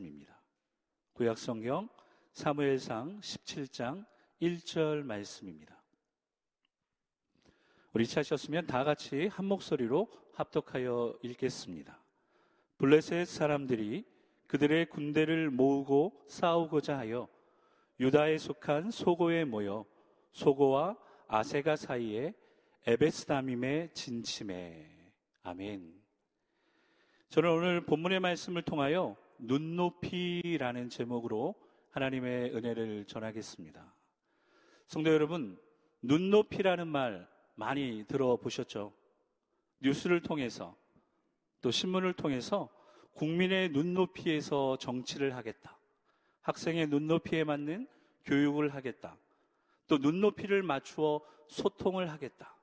말씀입니다. 구약 성경 사무엘상 17장 1절 말씀입니다. 우리 찾으셨으면 다 같이 한 목소리로 합독하여 읽겠습니다. 블레셋 사람들이 그들의 군대를 모으고 싸우고자 하여 유다에 속한 소고에 모여 소고와 아세가 사이에 에베스다밈에 진침해. 아멘. 저는 오늘 본문의 말씀을 통하여 눈높이라는 제목으로 하나님의 은혜를 전하겠습니다. 성도 여러분, 눈높이라는 말 많이 들어보셨죠? 뉴스를 통해서 또 신문을 통해서 국민의 눈높이에서 정치를 하겠다. 학생의 눈높이에 맞는 교육을 하겠다. 또 눈높이를 맞추어 소통을 하겠다.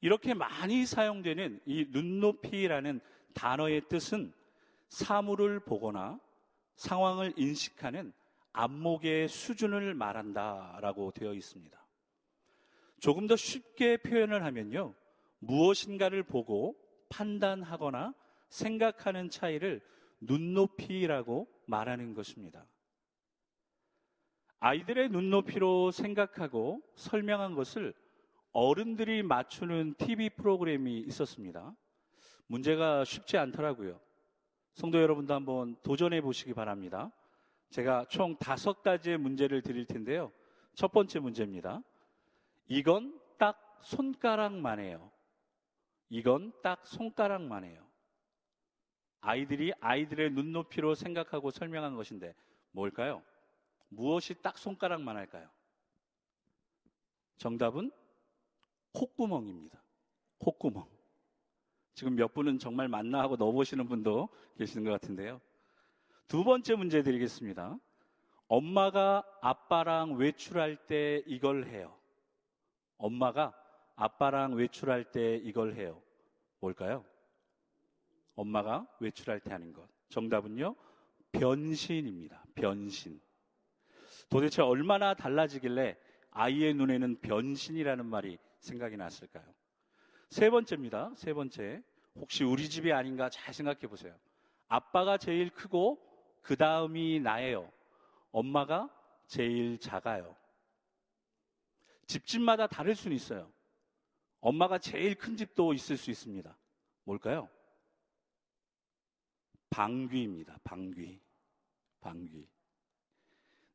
이렇게 많이 사용되는 이 눈높이라는 단어의 뜻은 사물을 보거나 상황을 인식하는 안목의 수준을 말한다라고 되어 있습니다. 조금 더 쉽게 표현을 하면요. 무엇인가를 보고 판단하거나 생각하는 차이를 눈높이라고 말하는 것입니다. 아이들의 눈높이로 생각하고 설명한 것을 어른들이 맞추는 TV 프로그램이 있었습니다. 문제가 쉽지 않더라고요. 성도 여러분도 한번 도전해 보시기 바랍니다. 제가 총 다섯 가지의 문제를 드릴 텐데요. 첫 번째 문제입니다. 이건 딱 손가락만 해요. 이건 딱 손가락만 해요. 아이들이 아이들의 눈높이로 생각하고 설명한 것인데 뭘까요? 무엇이 딱 손가락만 할까요? 정답은 콧구멍입니다. 콧구멍. 지금 몇 분은 정말 맞나 하고 넣어보시는 분도 계시는 것 같은데요. 두 번째 문제 드리겠습니다. 엄마가 아빠랑 외출할 때 이걸 해요. 엄마가 아빠랑 외출할 때 이걸 해요. 뭘까요? 엄마가 외출할 때 하는 것. 정답은요, 변신입니다. 변신. 도대체 얼마나 달라지길래 아이의 눈에는 변신이라는 말이 생각이 났을까요? 세 번째입니다. 세 번째. 혹시 우리 집이 아닌가 잘 생각해 보세요. 아빠가 제일 크고 그 다음이 나예요. 엄마가 제일 작아요. 집집마다 다를 수는 있어요. 엄마가 제일 큰 집도 있을 수 있습니다. 뭘까요? 방귀입니다. 방귀. 방귀.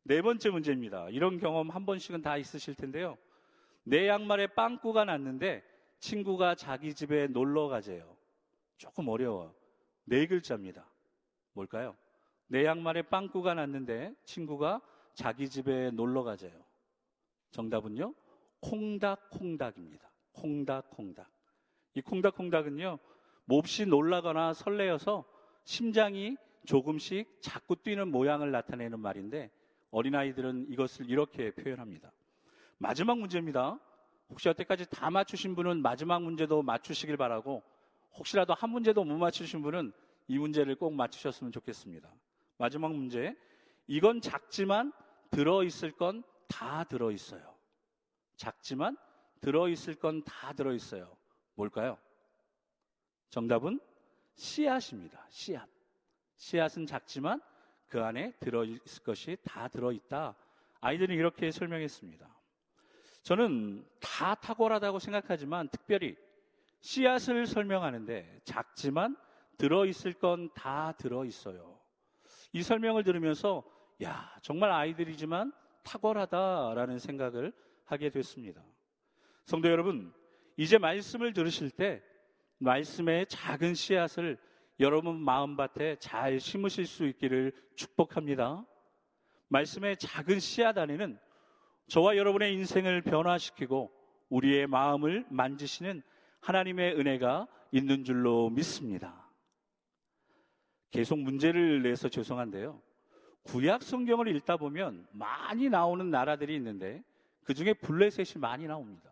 네 번째 문제입니다. 이런 경험 한 번씩은 다 있으실 텐데요. 내 양말에 빵꾸가 났는데 친구가 자기 집에 놀러 가재요. 조금 어려워. 네 글자입니다. 뭘까요? 내 양말에 빵꾸가 났는데 친구가 자기 집에 놀러 가재요. 정답은요? 콩닥콩닥입니다. 콩닥콩닥. 이 콩닥콩닥은요, 몹시 놀라거나 설레어서 심장이 조금씩 자꾸 뛰는 모양을 나타내는 말인데 어린아이들은 이것을 이렇게 표현합니다. 마지막 문제입니다. 혹시 여태까지 다 맞추신 분은 마지막 문제도 맞추시길 바라고 혹시라도 한 문제도 못 맞추신 분은 이 문제를 꼭 맞추셨으면 좋겠습니다. 마지막 문제. 이건 작지만 들어있을 건 다 들어있어요. 작지만 들어있을 건 다 들어있어요. 뭘까요? 정답은 씨앗입니다. 씨앗. 씨앗은 작지만 그 안에 들어있을 것이 다 들어있다. 아이들은 이렇게 설명했습니다. 저는 다 탁월하다고 생각하지만 특별히 씨앗을 설명하는데 작지만 들어있을 건 다 들어있어요. 이 설명을 들으면서 야, 정말 아이들이지만 탁월하다라는 생각을 하게 됐습니다. 성도 여러분, 이제 말씀을 들으실 때 말씀의 작은 씨앗을 여러분 마음밭에 잘 심으실 수 있기를 축복합니다. 말씀의 작은 씨앗 안에는 저와 여러분의 인생을 변화시키고 우리의 마음을 만지시는 하나님의 은혜가 있는 줄로 믿습니다. 계속 문제를 내서 죄송한데요. 구약 성경을 읽다 보면 많이 나오는 나라들이 있는데 그 중에 블레셋이 많이 나옵니다.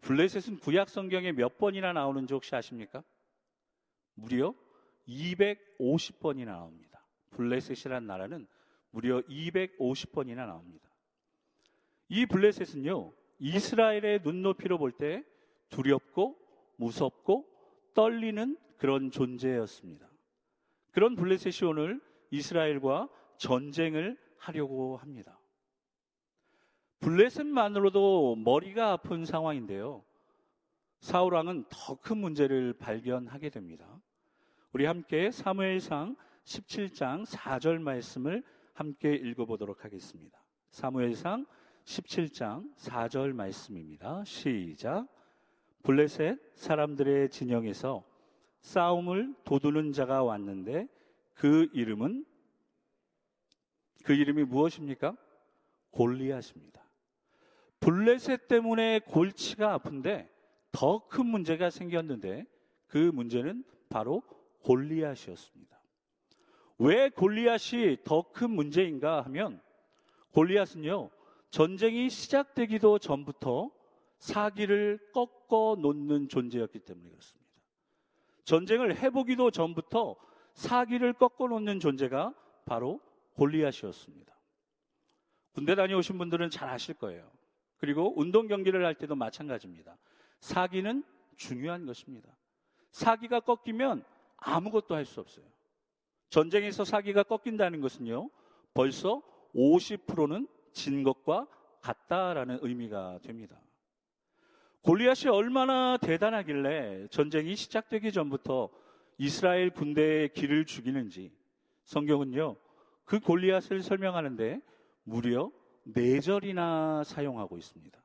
블레셋은 구약 성경에 몇 번이나 나오는지 혹시 아십니까? 무려 250번이나 나옵니다. 블레셋이라는 나라는 무려 250번이나 나옵니다. 이 블레셋은요, 이스라엘의 눈높이로 볼 때 두렵고 무섭고 떨리는 그런 존재였습니다. 그런 블레셋이 오늘 이스라엘과 전쟁을 하려고 합니다. 블레셋만으로도 머리가 아픈 상황인데요. 사울 왕은 더 큰 문제를 발견하게 됩니다. 우리 함께 사무엘상 17장 4절 말씀을 함께 읽어보도록 하겠습니다. 사무엘상 17장 4절 말씀입니다. 시작. 블레셋 사람들의 진영에서 싸움을 도두는 자가 왔는데 그 이름은 그 이름이 무엇입니까? 골리앗입니다. 블레셋 때문에 골치가 아픈데 더 큰 문제가 생겼는데 그 문제는 바로 골리앗이었습니다. 왜 골리앗이 더 큰 문제인가 하면 골리앗은요, 전쟁이 시작되기도 전부터 사기를 꺾어 놓는 존재였기 때문에 그렇습니다. 전쟁을 해보기도 전부터 사기를 꺾어 놓는 존재가 바로 골리앗이었습니다. 군대 다녀오신 분들은 잘 아실 거예요. 그리고 운동 경기를 할 때도 마찬가지입니다. 사기는 중요한 것입니다. 사기가 꺾이면 아무것도 할 수 없어요. 전쟁에서 사기가 꺾인다는 것은요, 벌써 50%는 진 것과 같다라는 의미가 됩니다. 골리앗이 얼마나 대단하길래 전쟁이 시작되기 전부터 이스라엘 군대의 길을 죽이는지 성경은요, 그 골리앗을 설명하는데 무려 네 절이나 사용하고 있습니다.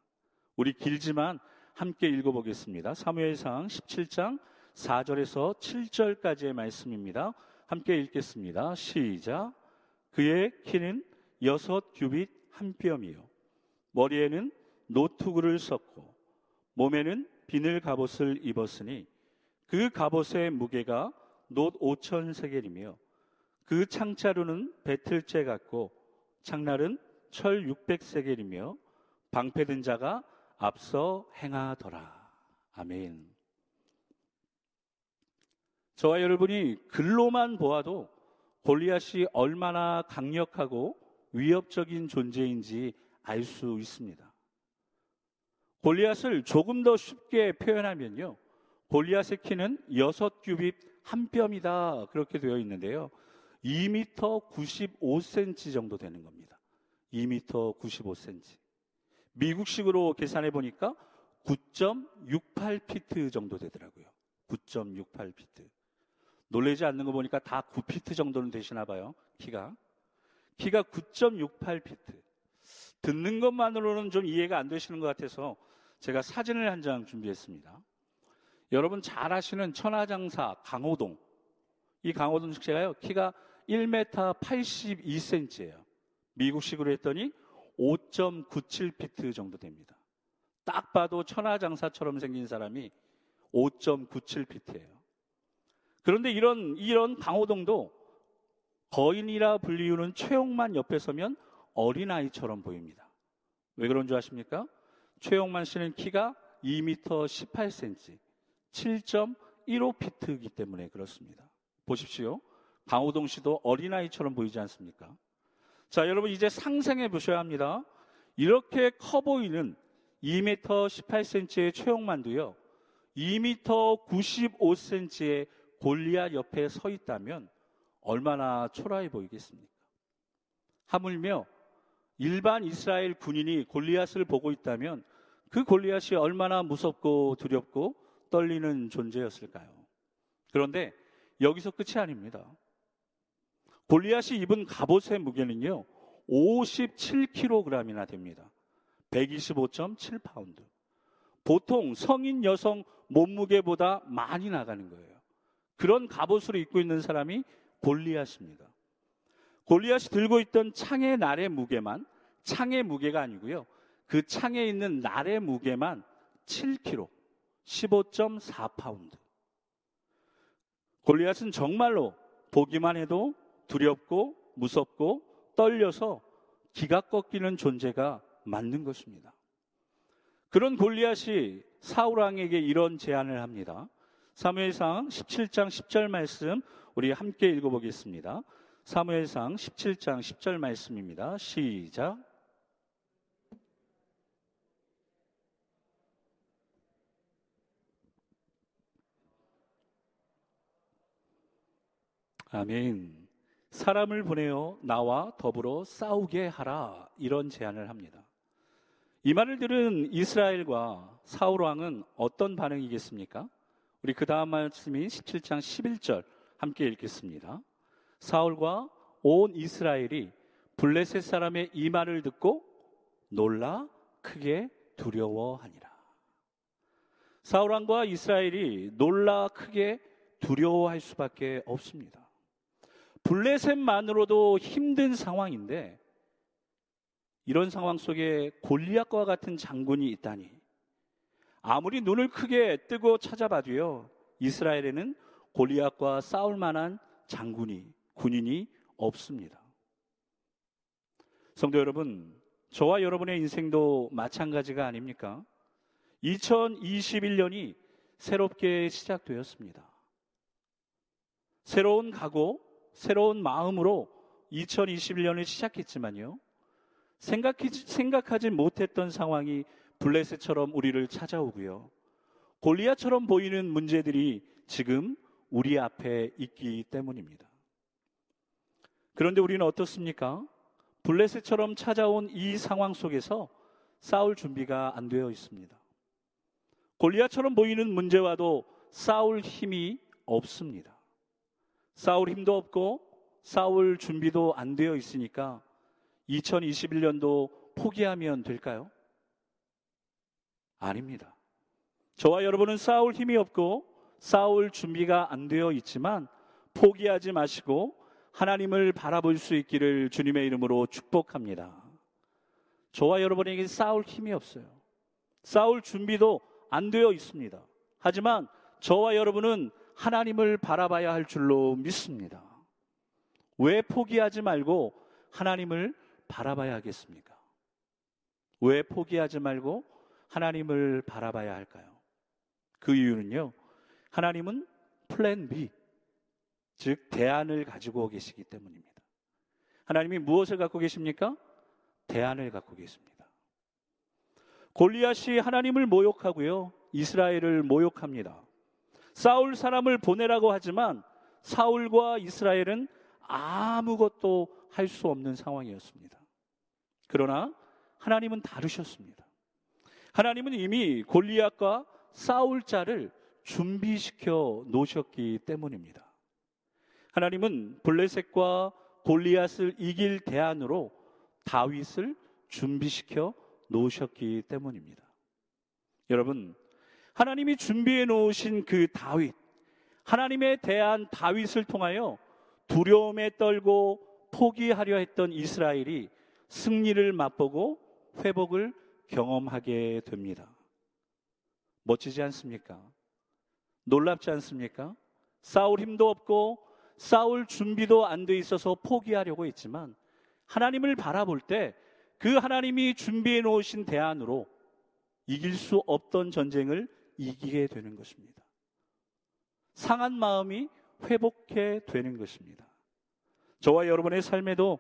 우리 길지만 함께 읽어보겠습니다. 사무엘상 17장 4절에서 7절까지의 말씀입니다. 함께 읽겠습니다. 시작. 그의 키는 여섯 규빗 한 뼘이요. 머리에는 노투구를 썼고 몸에는 비늘 갑옷을 입었으니 그 갑옷의 무게가 놋 5천 세겔이며 그 창자루는 배틀째 같고 창날은 철 600세겔이며 방패든 자가 앞서 행하더라. 아멘. 저와 여러분이 글로만 보아도 골리앗이 얼마나 강력하고 위협적인 존재인지 알 수 있습니다. 골리앗을 조금 더 쉽게 표현하면요. 골리앗의 키는 6규빗 한 뼘이다. 그렇게 되어 있는데요. 2m 95cm 정도 되는 겁니다. 2m 95cm. 미국식으로 계산해 보니까 9.68피트 정도 되더라고요. 9.68피트. 놀라지 않는 거 보니까 다 9피트 정도는 되시나 봐요. 키가. 키가 9.68피트. 듣는 것만으로는 좀 이해가 안 되시는 것 같아서 제가 사진을 한 장 준비했습니다. 여러분 잘 아시는 천하장사 강호동. 이 강호동 씨가요, 키가 1m 82cm예요. 미국식으로 했더니 5.97피트 정도 됩니다. 딱 봐도 천하장사처럼 생긴 사람이 5.97피트예요. 그런데 이런 이런 강호동도 거인이라 불리우는 최용만 옆에 서면 어린아이처럼 보입니다. 왜 그런 줄 아십니까? 최용만 씨는 키가 2m 18cm, 7.15피트이기 때문에 그렇습니다. 보십시오. 강호동 씨도 어린아이처럼 보이지 않습니까? 자, 여러분 이제 상상해 보셔야 합니다. 이렇게 커 보이는 2m 18cm의 최용만도요. 2m 95cm의 골리앗 옆에 서 있다면 얼마나 초라해 보이겠습니까? 하물며 일반 이스라엘 군인이 골리앗을 보고 있다면 그 골리앗이 얼마나 무섭고 두렵고 떨리는 존재였을까요? 그런데 여기서 끝이 아닙니다. 골리앗이 입은 갑옷의 무게는요, 57kg이나 됩니다. 125.7파운드. 보통 성인 여성 몸무게보다 많이 나가는 거예요. 그런 갑옷을 입고 있는 사람이 골리앗입니다. 골리앗이 들고 있던 창의 날의 무게만 창의 무게가 아니고요. 그 창에 있는 날의 무게만 7kg, 15.4파운드. 골리앗은 정말로 보기만 해도 두렵고 무섭고 떨려서 기가 꺾이는 존재가 맞는 것입니다. 그런 골리앗이 사울 왕에게 이런 제안을 합니다. 사무엘상 17장 10절 말씀 우리 함께 읽어보겠습니다. 사무엘상 17장 10절 말씀입니다. 시작. 아멘. 사람을 보내어 나와 더불어 싸우게 하라 이런 제안을 합니다. 이 말을 들은 이스라엘과 사울 왕은 어떤 반응이겠습니까? 우리 그 다음 말씀인 17장 11절 함께 읽겠습니다. 사울과 온 이스라엘이 블레셋 사람의 이 말을 듣고 놀라 크게 두려워하니라. 사울 왕과 이스라엘이 놀라 크게 두려워할 수밖에 없습니다. 블레셋만으로도 힘든 상황인데 이런 상황 속에 골리앗과 같은 장군이 있다니 아무리 눈을 크게 뜨고 찾아봐도요 이스라엘에는 골리앗과 싸울 만한 장군이 군인이 없습니다. 성도 여러분, 저와 여러분의 인생도 마찬가지가 아닙니까? 2021년이 새롭게 시작되었습니다. 새로운 각오, 새로운 마음으로 2021년을 시작했지만요. 생각하지, 생각하지 못했던 상황이 블레셋처럼 우리를 찾아오고요. 골리아처럼 보이는 문제들이 지금 우리 앞에 있기 때문입니다. 그런데 우리는 어떻습니까? 블레셋처럼 찾아온 이 상황 속에서 싸울 준비가 안 되어 있습니다. 골리아처럼 보이는 문제와도 싸울 힘이 없습니다. 싸울 힘도 없고 싸울 준비도 안 되어 있으니까 2021년도 포기하면 될까요? 아닙니다. 저와 여러분은 싸울 힘이 없고 싸울 준비가 안 되어 있지만 포기하지 마시고 하나님을 바라볼 수 있기를 주님의 이름으로 축복합니다. 저와 여러분에게 싸울 힘이 없어요. 싸울 준비도 안 되어 있습니다. 하지만 저와 여러분은 하나님을 바라봐야 할 줄로 믿습니다. 왜 포기하지 말고 하나님을 바라봐야 하겠습니까? 왜 포기하지 말고 하나님을 바라봐야 할까요? 그 이유는요, 하나님은 플랜 B, 즉, 대안을 가지고 계시기 때문입니다. 하나님이 무엇을 갖고 계십니까? 대안을 갖고 계십니다. 골리앗이 하나님을 모욕하고요, 이스라엘을 모욕합니다. 싸울 사람을 보내라고 하지만 사울과 이스라엘은 아무것도 할 수 없는 상황이었습니다. 그러나 하나님은 다르셨습니다. 하나님은 이미 골리앗과 싸울 자를 준비시켜 놓으셨기 때문입니다. 하나님은 블레셋과 골리앗을 이길 대안으로 다윗을 준비시켜 놓으셨기 때문입니다. 여러분, 하나님이 준비해 놓으신 그 다윗, 하나님에 대한 다윗을 통하여 두려움에 떨고 포기하려 했던 이스라엘이 승리를 맛보고 회복을 경험하게 됩니다. 멋지지 않습니까? 놀랍지 않습니까? 싸울 힘도 없고 싸울 준비도 안 돼 있어서 포기하려고 했지만 하나님을 바라볼 때 그 하나님이 준비해 놓으신 대안으로 이길 수 없던 전쟁을 이기게 되는 것입니다. 상한 마음이 회복해 되는 것입니다. 저와 여러분의 삶에도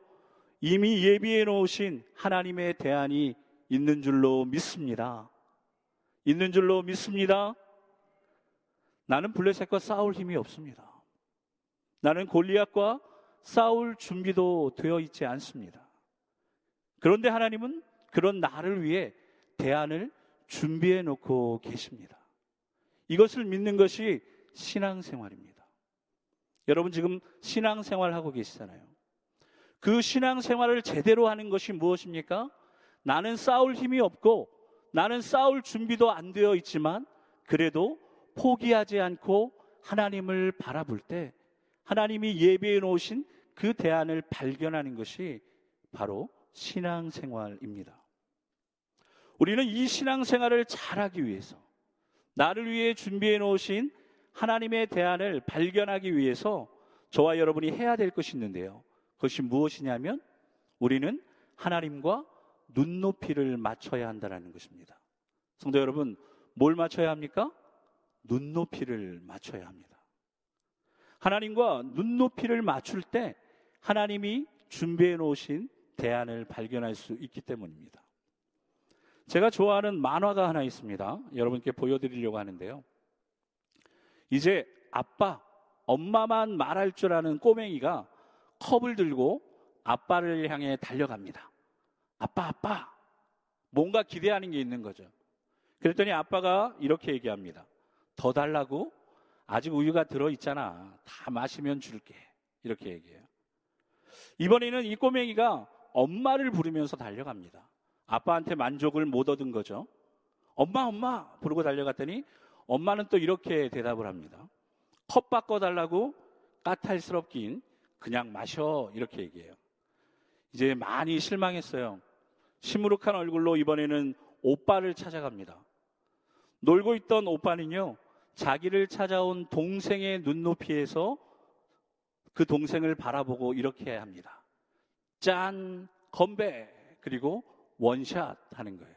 이미 예비해 놓으신 하나님의 대안이 있는 줄로 믿습니다. 있는 줄로 믿습니다. 나는 블레셋과 싸울 힘이 없습니다. 나는 골리앗과 싸울 준비도 되어 있지 않습니다. 그런데 하나님은 그런 나를 위해 대안을 준비해 놓고 계십니다. 이것을 믿는 것이 신앙생활입니다. 여러분 지금 신앙생활 하고 계시잖아요. 그 신앙생활을 제대로 하는 것이 무엇입니까? 나는 싸울 힘이 없고 나는 싸울 준비도 안 되어 있지만 그래도 포기하지 않고 하나님을 바라볼 때 하나님이 예배해 놓으신 그 대안을 발견하는 것이 바로 신앙생활입니다. 우리는 이 신앙생활을 잘하기 위해서 나를 위해 준비해 놓으신 하나님의 대안을 발견하기 위해서 저와 여러분이 해야 될 것이 있는데요. 그것이 무엇이냐면 우리는 하나님과 눈높이를 맞춰야 한다는 것입니다. 성도 여러분, 뭘 맞춰야 합니까? 눈높이를 맞춰야 합니다. 하나님과 눈높이를 맞출 때 하나님이 준비해 놓으신 대안을 발견할 수 있기 때문입니다. 제가 좋아하는 만화가 하나 있습니다. 여러분께 보여드리려고 하는데요. 이제 아빠, 엄마만 말할 줄 아는 꼬맹이가 컵을 들고 아빠를 향해 달려갑니다. 아빠, 아빠. 뭔가 기대하는 게 있는 거죠. 그랬더니 아빠가 이렇게 얘기합니다. 더 달라고? 아직 우유가 들어있잖아. 다 마시면 줄게. 이렇게 얘기해요. 이번에는 이 꼬맹이가 엄마를 부르면서 달려갑니다. 아빠한테 만족을 못 얻은 거죠. 엄마, 엄마! 부르고 달려갔더니 엄마는 또 이렇게 대답을 합니다. 컵 바꿔달라고 까탈스럽긴 그냥 마셔. 이렇게 얘기해요. 이제 많이 실망했어요. 시무룩한 얼굴로 이번에는 오빠를 찾아갑니다. 놀고 있던 오빠는요, 자기를 찾아온 동생의 눈높이에서 그 동생을 바라보고 이렇게 합니다. 짠, 건배, 그리고 원샷 하는 거예요.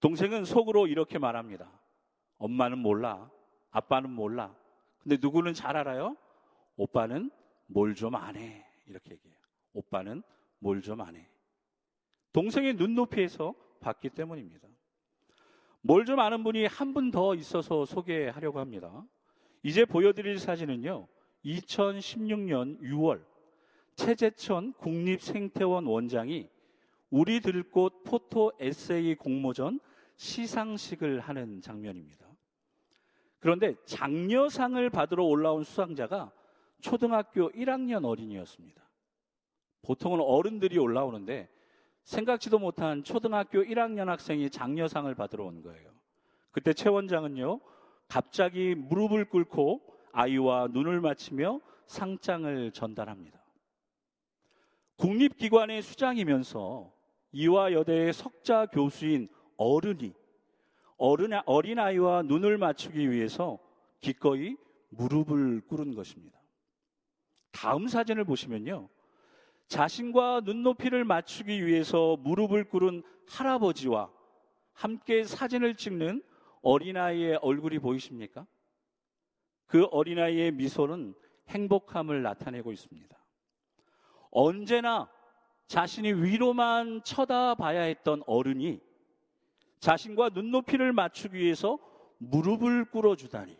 동생은 속으로 이렇게 말합니다. 엄마는 몰라. 아빠는 몰라. 근데 누구는 잘 알아요? 오빠는 뭘 좀 안 해. 이렇게 얘기해요. 오빠는 뭘 좀 안 해. 동생의 눈높이에서 봤기 때문입니다. 뭘 좀 아는 분이 한 분 더 있어서 소개하려고 합니다. 이제 보여드릴 사진은요, 2016년 6월 최재천 국립생태원 원장이 우리 들꽃 포토 에세이 공모전 시상식을 하는 장면입니다. 그런데 장려상을 받으러 올라온 수상자가 초등학교 1학년 어린이였습니다. 보통은 어른들이 올라오는데 생각지도 못한 초등학교 1학년 학생이 장려상을 받으러 온 거예요. 그때 최 원장은요, 갑자기 무릎을 꿇고 아이와 눈을 맞추며 상장을 전달합니다. 국립기관의 수장이면서 이화여대의 석자 교수인 어른이 어른, 어린아이와 눈을 맞추기 위해서 기꺼이 무릎을 꿇은 것입니다. 다음 사진을 보시면요. 자신과 눈높이를 맞추기 위해서 무릎을 꿇은 할아버지와 함께 사진을 찍는 어린아이의 얼굴이 보이십니까? 그 어린아이의 미소는 행복함을 나타내고 있습니다. 언제나 자신이 위로만 쳐다봐야 했던 어른이 자신과 눈높이를 맞추기 위해서 무릎을 꿇어주다니.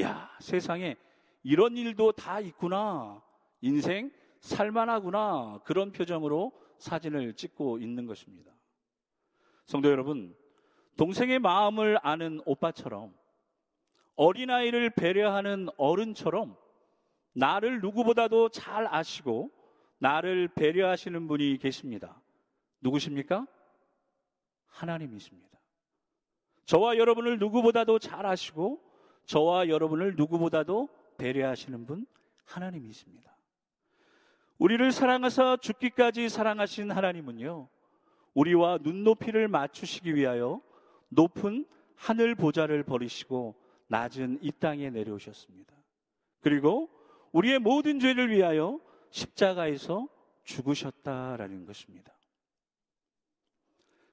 야, 세상에 이런 일도 다 있구나. 인생 살만하구나. 그런 표정으로 사진을 찍고 있는 것입니다. 성도 여러분, 동생의 마음을 아는 오빠처럼 어린아이를 배려하는 어른처럼 나를 누구보다도 잘 아시고 나를 배려하시는 분이 계십니다. 누구십니까? 하나님이십니다. 저와 여러분을 누구보다도 잘 아시고 저와 여러분을 누구보다도 배려하시는 분 하나님이십니다. 우리를 사랑하사 죽기까지 사랑하신 하나님은요, 우리와 눈높이를 맞추시기 위하여 높은 하늘 보좌를 버리시고 낮은 이 땅에 내려오셨습니다. 그리고 우리의 모든 죄를 위하여 십자가에서 죽으셨다라는 것입니다.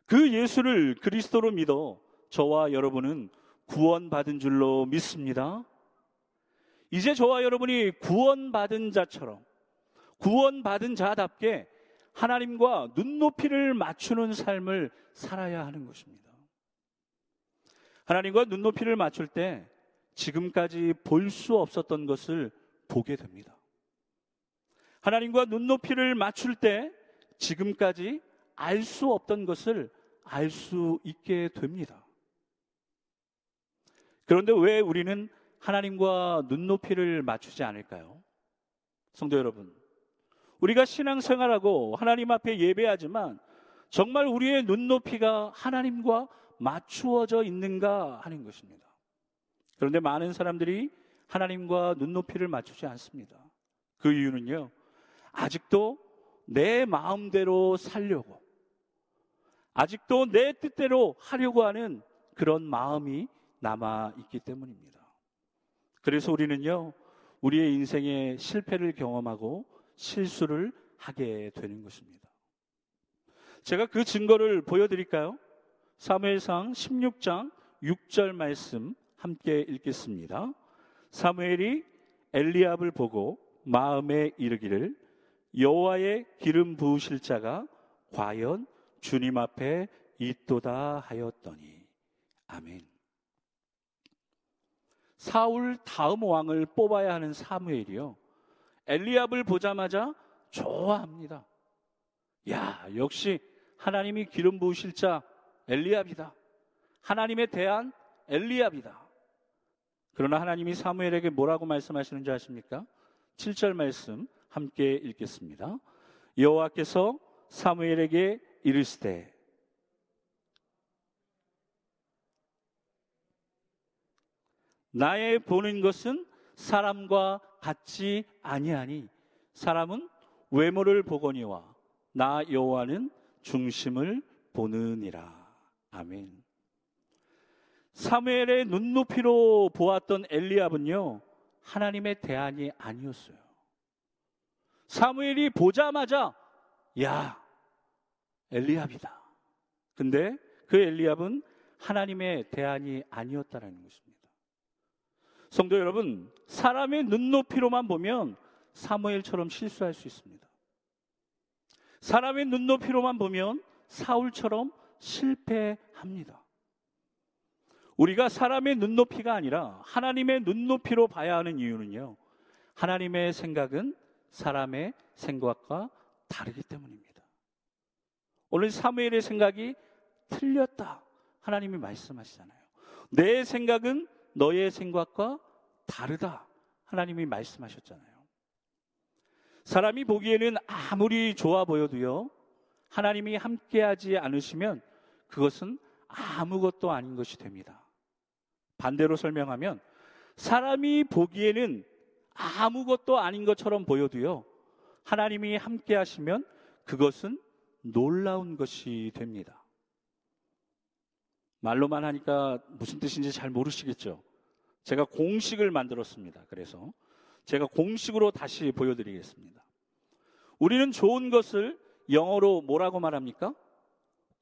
그 예수를 그리스도로 믿어 저와 여러분은 구원받은 줄로 믿습니다. 이제 저와 여러분이 구원받은 자처럼 구원받은 자답게 하나님과 눈높이를 맞추는 삶을 살아야 하는 것입니다. 하나님과 눈높이를 맞출 때 지금까지 볼 수 없었던 것을 보게 됩니다. 하나님과 눈높이를 맞출 때 지금까지 알 수 없던 것을 알 수 있게 됩니다. 그런데 왜 우리는 하나님과 눈높이를 맞추지 않을까요? 성도 여러분, 우리가 신앙생활하고 하나님 앞에 예배하지만 정말 우리의 눈높이가 하나님과 맞추어져 있는가 하는 것입니다. 그런데 많은 사람들이 하나님과 눈높이를 맞추지 않습니다. 그 이유는요, 아직도 내 마음대로 살려고, 아직도 내 뜻대로 하려고 하는 그런 마음이 남아 있기 때문입니다. 그래서 우리는요, 우리의 인생의 실패를 경험하고 실수를 하게 되는 것입니다. 제가 그 증거를 보여드릴까요? 사무엘상 16장 6절 말씀 함께 읽겠습니다. 사무엘이 엘리압을 보고 마음에 이르기를 여호와의 기름 부으실 자가 과연 주님 앞에 있도다 하였더니 아멘. 사울 다음 왕을 뽑아야 하는 사무엘이요. 엘리압을 보자마자 좋아합니다. 야, 역시 하나님이 기름 부으실 자 엘리압이다. 하나님에 대한 엘리압이다. 그러나 하나님이 사무엘에게 뭐라고 말씀하시는지 아십니까? 7절 말씀 함께 읽겠습니다. 여호와께서 사무엘에게 이르시되 나의 보는 것은 사람과 같지 아니하니 사람은 외모를 보거니와 나 여호와는 중심을 보느니라. 아멘. 사무엘의 눈높이로 보았던 엘리압은요, 하나님의 대안이 아니었어요. 사무엘이 보자마자, 야, 엘리압이다. 근데 그 엘리압은 하나님의 대안이 아니었다라는 것입니다. 성도 여러분, 사람의 눈높이로만 보면 사무엘처럼 실수할 수 있습니다. 사람의 눈높이로만 보면 사울처럼 실패합니다. 우리가 사람의 눈높이가 아니라 하나님의 눈높이로 봐야 하는 이유는요. 하나님의 생각은 사람의 생각과 다르기 때문입니다. 오늘 사무엘의 생각이 틀렸다. 하나님이 말씀하시잖아요. 내 생각은 너의 생각과 다르다. 하나님이 말씀하셨잖아요. 사람이 보기에는 아무리 좋아 보여도요, 하나님이 함께하지 않으시면 그것은 아무것도 아닌 것이 됩니다. 반대로 설명하면 사람이 보기에는 아무것도 아닌 것처럼 보여도요, 하나님이 함께하시면 그것은 놀라운 것이 됩니다. 말로만 하니까 무슨 뜻인지 잘 모르시겠죠? 제가 공식을 만들었습니다. 그래서 제가 공식으로 다시 보여드리겠습니다. 우리는 좋은 것을 영어로 뭐라고 말합니까?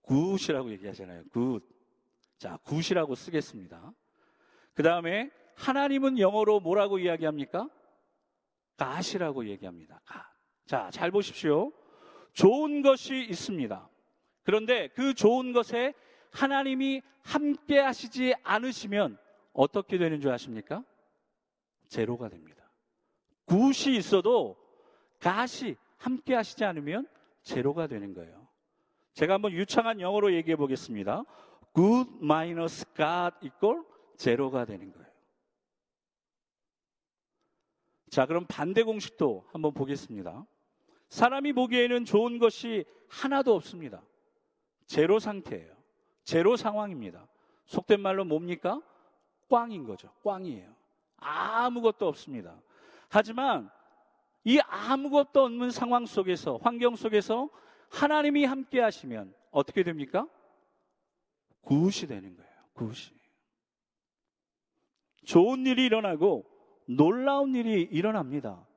good이라고 얘기하잖아요. Good. 자, good이라고 쓰겠습니다. 그 다음에 하나님은 영어로 뭐라고 이야기합니까? God이라고 얘기합니다. God. 자, 잘 보십시오. 좋은 것이 있습니다. 그런데 그 좋은 것에 하나님이 함께 하시지 않으시면 어떻게 되는 줄 아십니까? 제로가 됩니다. 굿이 있어도 갓이 함께 하시지 않으면 제로가 되는 거예요. 제가 한번 유창한 영어로 얘기해 보겠습니다. good minus God equal 제로가 되는 거예요. 자, 그럼 반대 공식도 한번 보겠습니다. 사람이 보기에는 좋은 것이 하나도 없습니다. 제로 상태예요. 제로 상황입니다. 속된 말로 뭡니까? 꽝인 거죠. 꽝이에요. 아무것도 없습니다. 하지만 이 아무것도 없는 상황 속에서, 환경 속에서 하나님이 함께 하시면 어떻게 됩니까? 구시 되는 거예요. 구시. 좋은 일이 일어나고 놀라운 일이 일어납니다.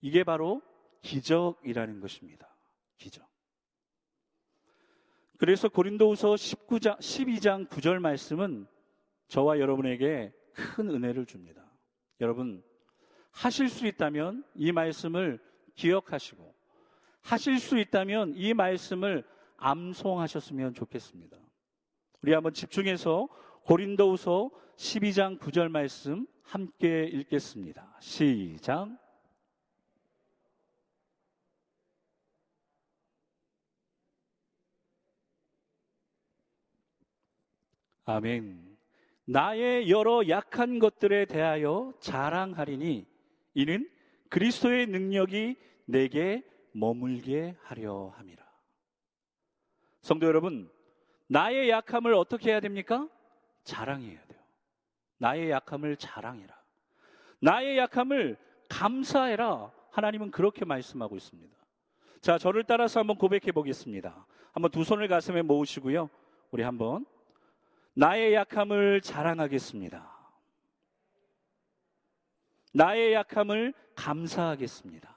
이게 바로 기적이라는 것입니다. 기적. 그래서 고린도후서 19장 12장 9절 말씀은 저와 여러분에게 큰 은혜를 줍니다. 여러분 하실 수 있다면 이 말씀을 기억하시고 하실 수 있다면 이 말씀을 암송하셨으면 좋겠습니다. 우리 한번 집중해서 고린도후서 12장 9절 말씀 함께 읽겠습니다. 시작. 아멘. 나의 여러 약한 것들에 대하여 자랑하리니 이는 그리스도의 능력이 내게 머물게 하려 함이라. 성도 여러분, 나의 약함을 어떻게 해야 됩니까? 자랑해야 돼요. 나의 약함을 자랑해라. 나의 약함을 감사해라. 하나님은 그렇게 말씀하고 있습니다. 자, 저를 따라서 한번 고백해 보겠습니다. 한번 두 손을 가슴에 모으시고요. 우리 한번 나의 약함을 자랑하겠습니다. 나의 약함을 감사하겠습니다.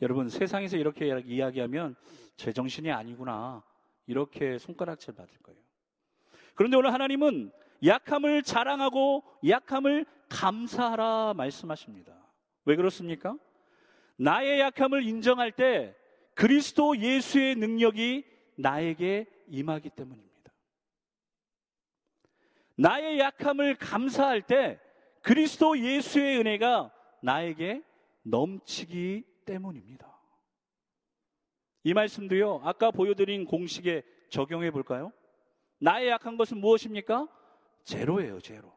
여러분, 세상에서 이렇게 이야기하면 제정신이 아니구나. 이렇게 손가락질 받을 거예요. 그런데 오늘 하나님은 약함을 자랑하고 약함을 감사하라 말씀하십니다. 왜 그렇습니까? 나의 약함을 인정할 때 그리스도 예수의 능력이 나에게 임하기 때문입니다. 나의 약함을 감사할 때 그리스도 예수의 은혜가 나에게 넘치기 때문입니다. 이 말씀도요, 아까 보여드린 공식에 적용해 볼까요? 나의 약한 것은 무엇입니까? 제로예요, 제로.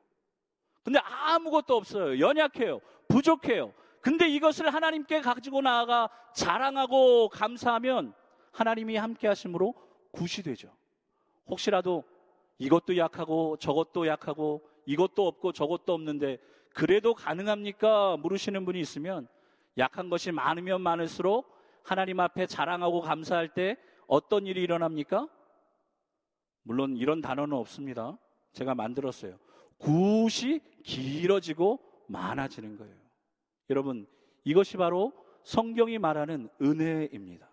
근데 아무것도 없어요. 연약해요. 부족해요. 근데 이것을 하나님께 가지고 나아가 자랑하고 감사하면 하나님이 함께 하심으로 굿이 되죠. 혹시라도 이것도 약하고 저것도 약하고 이것도 없고 저것도 없는데 그래도 가능합니까? 물으시는 분이 있으면 약한 것이 많으면 많을수록 하나님 앞에 자랑하고 감사할 때 어떤 일이 일어납니까? 물론 이런 단어는 없습니다. 제가 만들었어요. 굿이 길어지고 많아지는 거예요. 여러분, 이것이 바로 성경이 말하는 은혜입니다.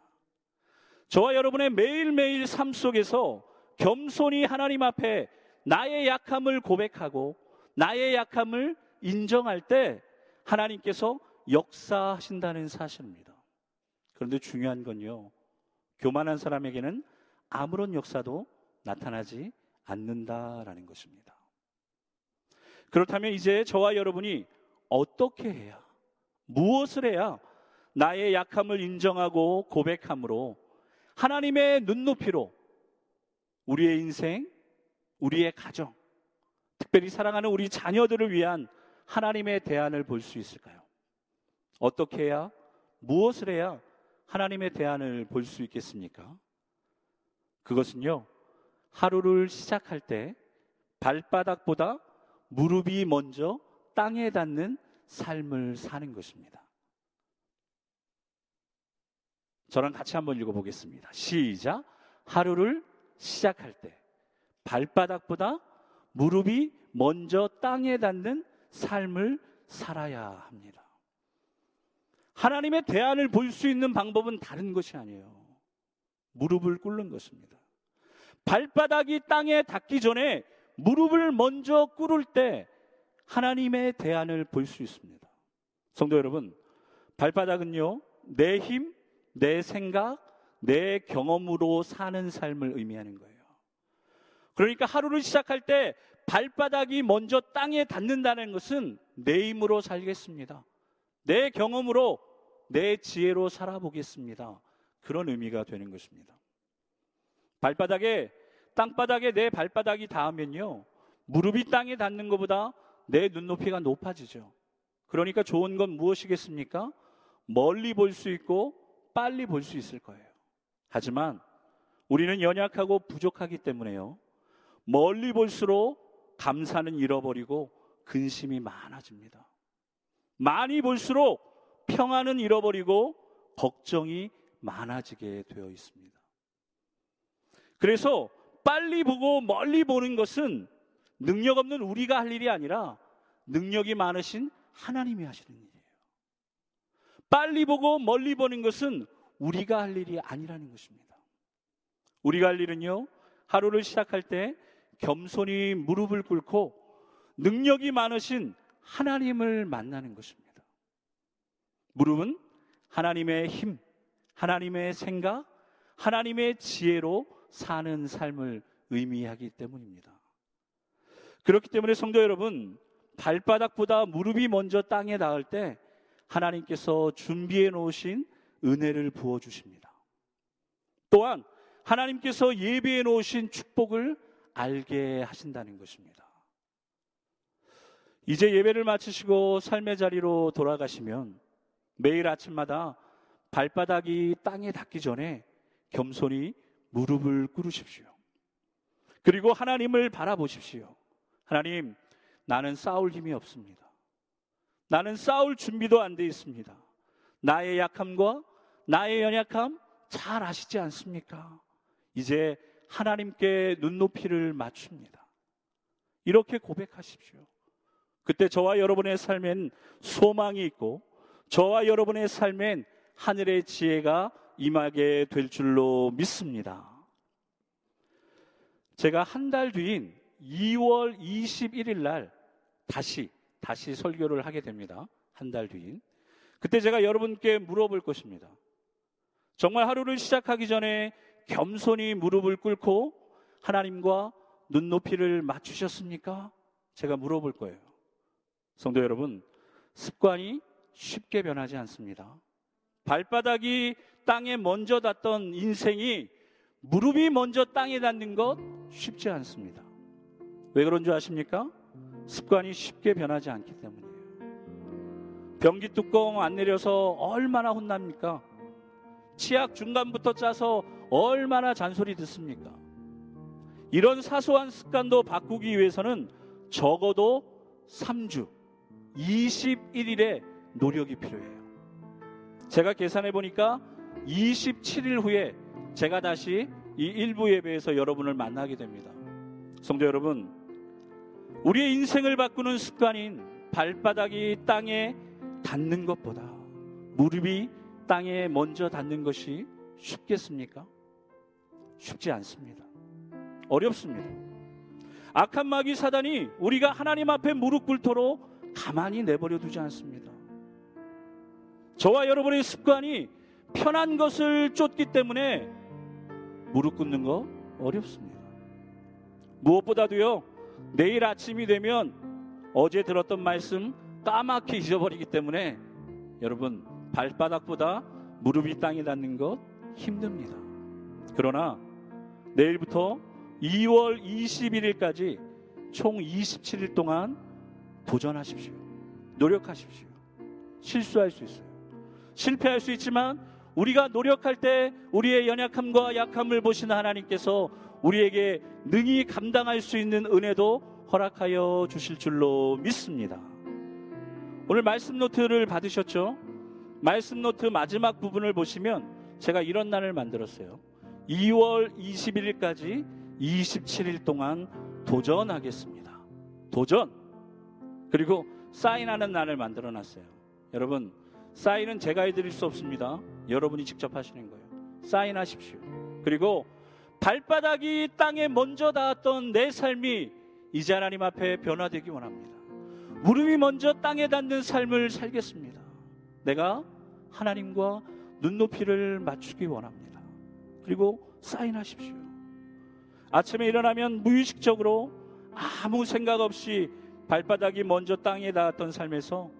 저와 여러분의 매일매일 삶 속에서 겸손히 하나님 앞에 나의 약함을 고백하고 나의 약함을 인정할 때 하나님께서 역사하신다는 사실입니다. 그런데 중요한 건요. 교만한 사람에게는 아무런 역사도 나타나지 않는다라는 것입니다. 그렇다면 이제 저와 여러분이 어떻게 해야, 무엇을 해야 나의 약함을 인정하고 고백함으로 하나님의 눈높이로 우리의 인생, 우리의 가정, 특별히 사랑하는 우리 자녀들을 위한 하나님의 대안을 볼 수 있을까요? 어떻게 해야, 무엇을 해야 하나님의 대안을 볼 수 있겠습니까? 그것은요, 하루를 시작할 때 발바닥보다 무릎이 먼저 땅에 닿는 삶을 사는 것입니다. 저랑 같이 한번 읽어보겠습니다. 시작. 하루를 시작할 때 발바닥보다 무릎이 먼저 땅에 닿는 삶을 살아야 합니다. 하나님의 대안을 볼 수 있는 방법은 다른 것이 아니에요. 무릎을 꿇는 것입니다. 발바닥이 땅에 닿기 전에 무릎을 먼저 꿇을 때 하나님의 대안을 볼 수 있습니다. 성도 여러분, 발바닥은요, 내 힘, 내 생각, 내 경험으로 사는 삶을 의미하는 거예요. 그러니까 하루를 시작할 때 발바닥이 먼저 땅에 닿는다는 것은 내 힘으로 살겠습니다. 내 경험으로, 내 지혜로 살아보겠습니다. 그런 의미가 되는 것입니다. 발바닥에 땅바닥에 내 발바닥이 닿으면요. 무릎이 땅에 닿는 것보다 내 눈높이가 높아지죠. 그러니까 좋은 건 무엇이겠습니까? 멀리 볼 수 있고 빨리 볼 수 있을 거예요. 하지만 우리는 연약하고 부족하기 때문에요. 멀리 볼수록 감사는 잃어버리고 근심이 많아집니다. 많이 볼수록 평안은 잃어버리고 걱정이 많아지게 되어 있습니다. 그래서 빨리 보고 멀리 보는 것은 능력 없는 우리가 할 일이 아니라 능력이 많으신 하나님이 하시는 일이에요. 빨리 보고 멀리 보는 것은 우리가 할 일이 아니라는 것입니다. 우리가 할 일은요, 하루를 시작할 때 겸손히 무릎을 꿇고 능력이 많으신 하나님을 만나는 것입니다. 무릎은 하나님의 힘, 하나님의 생각, 하나님의 지혜로 사는 삶을 의미하기 때문입니다. 그렇기 때문에 성도 여러분, 발바닥보다 무릎이 먼저 땅에 닿을 때 하나님께서 준비해 놓으신 은혜를 부어 주십니다. 또한 하나님께서 예비해 놓으신 축복을 알게 하신다는 것입니다. 이제 예배를 마치시고 삶의 자리로 돌아가시면 매일 아침마다 발바닥이 땅에 닿기 전에 겸손히 무릎을 꿇으십시오. 그리고 하나님을 바라보십시오. 하나님, 나는 싸울 힘이 없습니다. 나는 싸울 준비도 안 돼 있습니다. 나의 약함과 나의 연약함 잘 아시지 않습니까? 이제 하나님께 눈높이를 맞춥니다. 이렇게 고백하십시오. 그때 저와 여러분의 삶엔 소망이 있고 저와 여러분의 삶엔 하늘의 지혜가 임하게 될 줄로 믿습니다. 제가 한 달 뒤인 2월 21일 날 다시 다시 설교를 하게 됩니다. 한 달 뒤인. 그때 제가 여러분께 물어볼 것입니다. 정말 하루를 시작하기 전에 겸손히 무릎을 꿇고 하나님과 눈높이를 맞추셨습니까? 제가 물어볼 거예요. 성도 여러분, 습관이 쉽게 변하지 않습니다. 발바닥이 땅에 먼저 닿던 인생이 무릎이 먼저 땅에 닿는 것 쉽지 않습니다. 왜 그런 줄 아십니까? 습관이 쉽게 변하지 않기 때문이에요. 변기 뚜껑 안 내려서 얼마나 혼납니까? 치약 중간부터 짜서 얼마나 잔소리 듣습니까? 이런 사소한 습관도 바꾸기 위해서는 적어도 3주, 21일의 노력이 필요해요. 제가 계산해 보니까 27일 후에 제가 다시 이 일부 예배에서 여러분을 만나게 됩니다. 성도 여러분, 우리의 인생을 바꾸는 습관인 발바닥이 땅에 닿는 것보다 무릎이 땅에 먼저 닿는 것이 쉽겠습니까? 쉽지 않습니다. 어렵습니다. 악한 마귀 사단이 우리가 하나님 앞에 무릎 꿇도록 가만히 내버려 두지 않습니다. 저와 여러분의 습관이 편한 것을 쫓기 때문에 무릎 꿇는 거 어렵습니다. 무엇보다도요, 내일 아침이 되면 어제 들었던 말씀 까맣게 잊어버리기 때문에 여러분, 발바닥보다 무릎이 땅에 닿는 것 힘듭니다. 그러나 내일부터 2월 21일까지 총 27일 동안 도전하십시오. 노력하십시오. 실수할 수 있어요. 실패할 수 있지만 우리가 노력할 때 우리의 연약함과 약함을 보시는 하나님께서 우리에게 능히 감당할 수 있는 은혜도 허락하여 주실 줄로 믿습니다. 오늘 말씀 노트를 받으셨죠? 말씀 노트 마지막 부분을 보시면 제가 이런 날을 만들었어요. 2월 21일까지 27일 동안 도전하겠습니다. 도전. 그리고 사인하는 날을 만들어 놨어요. 여러분, 사인은 제가 해드릴 수 없습니다. 여러분이 직접 하시는 거예요. 사인하십시오. 그리고 발바닥이 땅에 먼저 닿았던 내 삶이 이제 하나님 앞에 변화되기 원합니다. 무릎이 먼저 땅에 닿는 삶을 살겠습니다. 내가 하나님과 눈높이를 맞추기 원합니다. 그리고 사인하십시오. 아침에 일어나면 무의식적으로 아무 생각 없이 발바닥이 먼저 땅에 닿았던 삶에서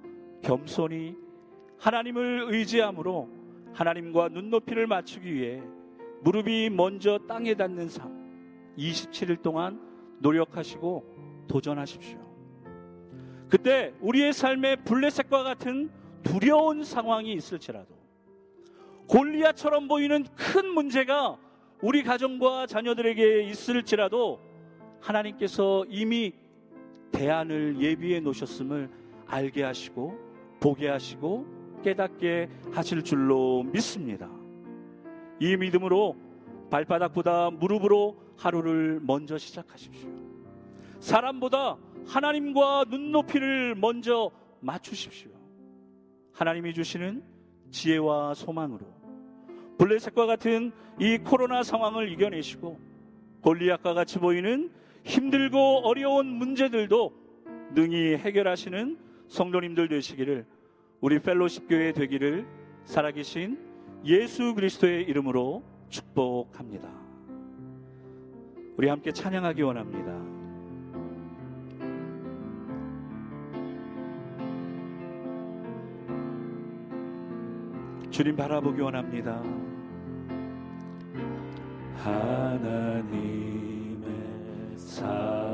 겸손히 하나님을 의지함으로 하나님과 눈높이를 맞추기 위해 무릎이 먼저 땅에 닿는 삶 27일 동안 노력하시고 도전하십시오. 그때 우리의 삶에 블레셋과 같은 두려운 상황이 있을지라도 골리아처럼 보이는 큰 문제가 우리 가정과 자녀들에게 있을지라도 하나님께서 이미 대안을 예비해 놓으셨음을 알게 하시고 보게 하시고 깨닫게 하실 줄로 믿습니다. 이 믿음으로 발바닥보다 무릎으로 하루를 먼저 시작하십시오. 사람보다 하나님과 눈높이를 먼저 맞추십시오. 하나님이 주시는 지혜와 소망으로 블레셋과 같은 이 코로나 상황을 이겨내시고 골리앗과 같이 보이는 힘들고 어려운 문제들도 능히 해결하시는 성도님들 되시기를 우리 펠로십 교회 되기를 살아계신 예수 그리스도의 이름으로 축복합니다. 우리 함께 찬양하기 원합니다. 주님 바라보기 원합니다. 하나님의 사